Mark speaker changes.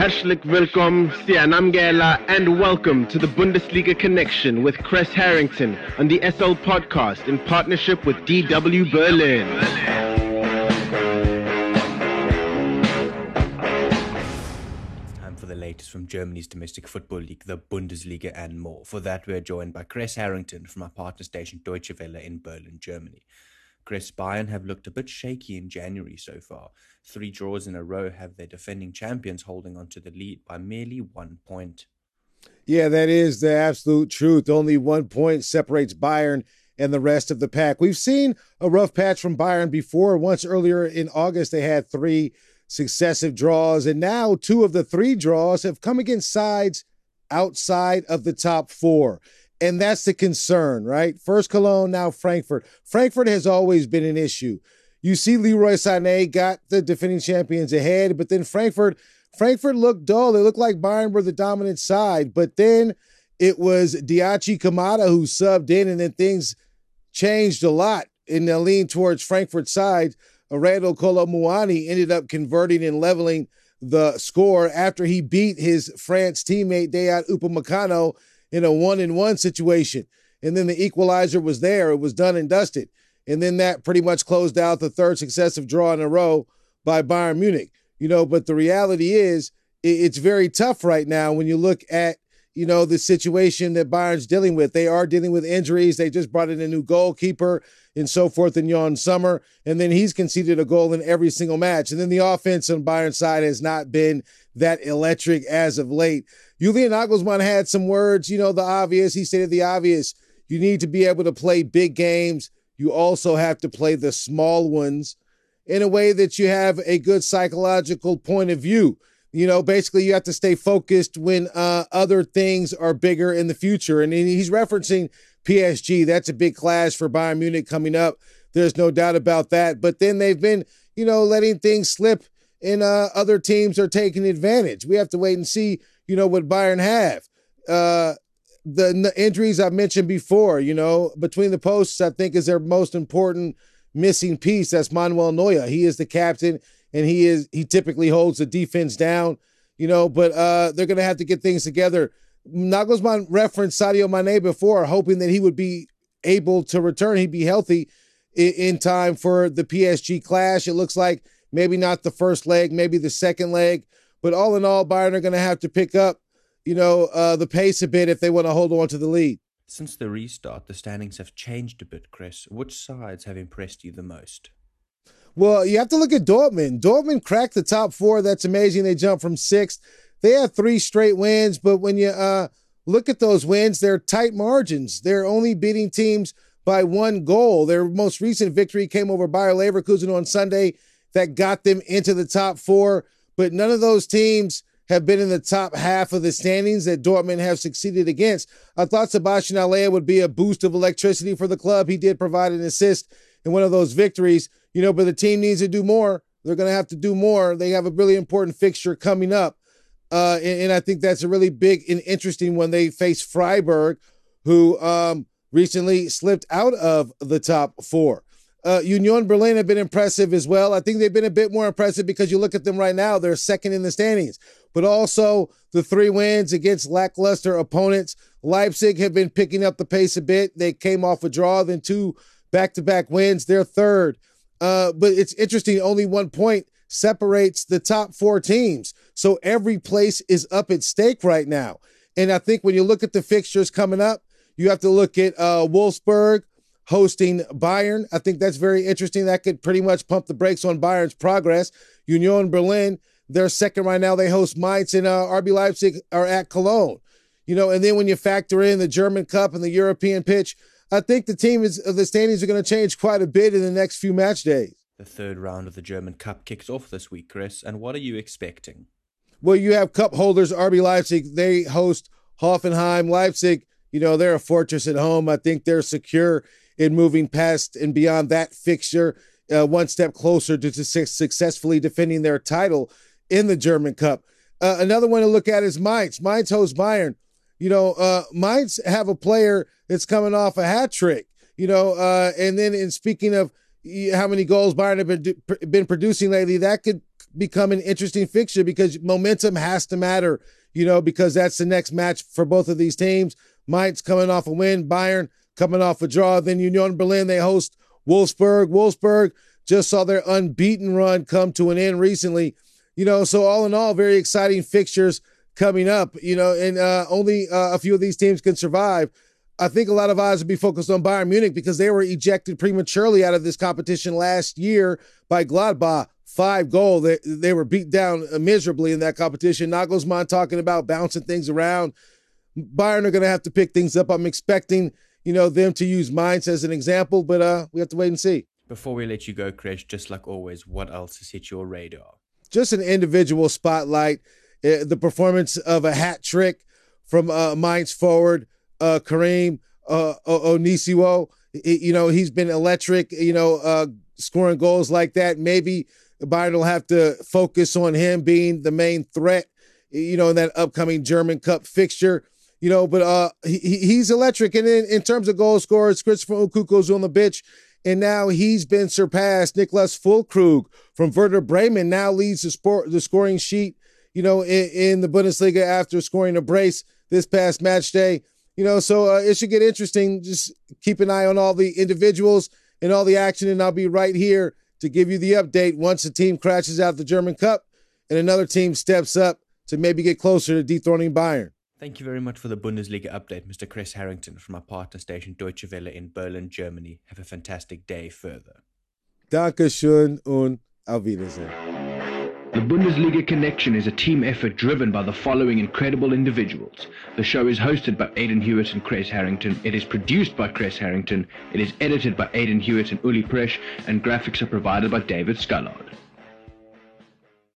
Speaker 1: Herzlich willkommen, Sianamgela, and welcome to the Bundesliga Connection with Chris Harrington on the SL Podcast in partnership with DW Berlin.
Speaker 2: Time for the latest from Germany's domestic football league, the Bundesliga, and more. For that, we're joined by Chris Harrington from our partner station Deutsche Welle in Berlin, Germany. Chris, Bayern have looked a bit shaky in January so far. Three draws in a row have their defending champions holding on to the lead by merely one point.
Speaker 3: Yeah, that is the absolute truth. Only one point separates Bayern and the rest of the pack. We've seen a rough patch from Bayern before. Once earlier in August, they had three successive draws, and now two of the three draws have come against sides outside of the top four. And that's the concern, right? First Cologne, now Frankfurt. Frankfurt has always been an issue. You see Leroy Sané got the defending champions ahead, but then Frankfurt, Frankfurt looked dull. It looked like Bayern were the dominant side, but then it was Daichi Kamada who subbed in, and then things changed a lot in the lean towards Frankfurt's side. Randal Kolo Muani ended up converting and leveling the score after he beat his France teammate Dayot Upamecano in a one in one situation. And then the equalizer was there. It was done and dusted. And then that pretty much closed out the third successive draw in a row by Bayern Munich. You know, but the reality is it's very tough right now when you look at, you know, the situation that Bayern's dealing with. They are dealing with injuries. They just brought in a new goalkeeper and so forth in Yann Sommer. And then he's conceded a goal in every single match. And then the offense on Bayern's side has not been that electric as of late. Julian Nagelsmann had some words, you know, the obvious. He stated the obvious. You need to be able to play big games. You also have to play the small ones in a way that you have a good psychological point of view. You know, basically, you have to stay focused when uh, other things are bigger in the future. And he's referencing PSG. That's a big clash for Bayern Munich coming up. There's no doubt about that. But then they've been, you know, letting things slip, and uh, other teams are taking advantage. We have to wait and see you know, what Bayern have. Uh, the injuries I've mentioned before, you know, between the posts, I think is their most important missing piece. That's Manuel Neuer. He is the captain, and he is he typically holds the defense down, you know. But uh, they're gonna have to get things together. Nagelsmann referenced Sadio Mane before, hoping that he would be able to return. He'd be healthy in, in time for the PSG clash. It looks like maybe not the first leg, maybe the second leg. But all in all, Bayern are going to have to pick up, you know, uh, the pace a bit if they want to hold on to the lead.
Speaker 2: Since the restart, the standings have changed a bit, Chris. Which sides have impressed you the most?
Speaker 3: Well, you have to look at Dortmund. Dortmund cracked the top four. That's amazing. They jumped from sixth. They had three straight wins, but when you uh, look at those wins, they're tight margins. They're only beating teams by one goal. Their most recent victory came over Bayer Leverkusen on Sunday that got them into the top four but none of those teams have been in the top half of the standings that Dortmund have succeeded against. I thought Sébastien Haller would be a boost of electricity for the club. He did provide an assist in one of those victories, you know, but the team needs to do more. They're going to have to do more. They have a really important fixture coming up. Uh, and, and, I think that's a really big and interesting one. They face Freiburg, who um, recently slipped out of the top four. Uh, Union Berlin have been impressive as well. I think they've been a bit more impressive because you look at them right now, they're second in the standings, but also the three wins against lackluster opponents. Leipzig have been picking up the pace a bit. They came off a draw, then two back to back wins. They're third. Uh, but it's interesting, only one point separates the top four teams. So every place is up at stake right now. And I think when you look at the fixtures coming up, you have to look at uh, Wolfsburg, hosting Bayern. I think that's very interesting. That could pretty much pump the brakes on Bayern's progress. Union Berlin, they're second right now. They host Mainz and uh, RB Leipzig are at Cologne. You know, and then when you factor in the German Cup and the European pitch, I think the team is the standings are going to change quite a bit in the next few match days.
Speaker 2: The third round of the German Cup kicks off this week, Chris. And what are you expecting?
Speaker 3: Well, you have cup holders RB Leipzig. They host Hoffenheim. Leipzig, you know, they're a fortress at home. I think they're secure in moving past and beyond that fixture, uh, one step closer to, to successfully defending their title in the German Cup. Uh, another one to look at is Mainz. Mainz hosts Bayern. You know, uh, have a player that's coming off a hat trick. You know, uh, and then in speaking of how many goals Bayern have been, been producing lately, that could become an interesting fixture because momentum has to matter, you know, because that's the next match for both of these teams. Mainz coming off a win, Bayern coming off a draw. Then Union Berlin, they host Wolfsburg. Wolfsburg just saw their unbeaten run come to an end recently. You know, so all in all, very exciting fixtures coming up, you know, and uh, only uh, a few of these teams can survive. I think a lot of eyes would be focused on Bayern Munich because they were ejected prematurely out of this competition last year by Gladbach. Five goal. They, they were beat down miserably in that competition. Nagelsmann talking about bouncing things around. Bayern are going to have to pick things up. I'm expecting, you know, them to use Mainz as an example, but uh, we have to wait and see.
Speaker 2: Before we let you go, Chris, just like always, what else has hit your radar?
Speaker 3: Just an individual spotlight. Uh, the performance of a hat trick from uh, Mainz forward uh, Karim uh, Onisiwo. You know, he's been electric, you know, uh, scoring goals like that. Maybe Bayern will have to focus on him being the main threat, you know, in that upcoming German Cup fixture. You know, but uh, he, he's electric. And in, in terms of goal scorers, Christopher Nkunku's on the bench. And now he's been surpassed. Niklas Füllkrug from Werder Bremen now leads the sport the scoring sheet, you know, in, in the Bundesliga after scoring a brace this past match day. You know, so uh, it should get interesting. Just keep an eye on all the individuals and all the action, and I'll be right here to give you the update once a team crashes out the German Cup and another team steps up to maybe get closer to dethroning Bayern.
Speaker 2: Thank you very much for the Bundesliga update, Mr. Chris Harrington from our partner station Deutsche Welle in Berlin, Germany. Have a fantastic day further.
Speaker 3: Dankeschön und auf Wiedersehen.
Speaker 1: The Bundesliga Connection is a team effort driven by the following incredible individuals. The show is hosted by Aidan Hewitt and Chris Harrington. It is produced by Chris Harrington. It is edited by Aidan Hewitt and Uli Presh, and graphics are provided by David Scullard.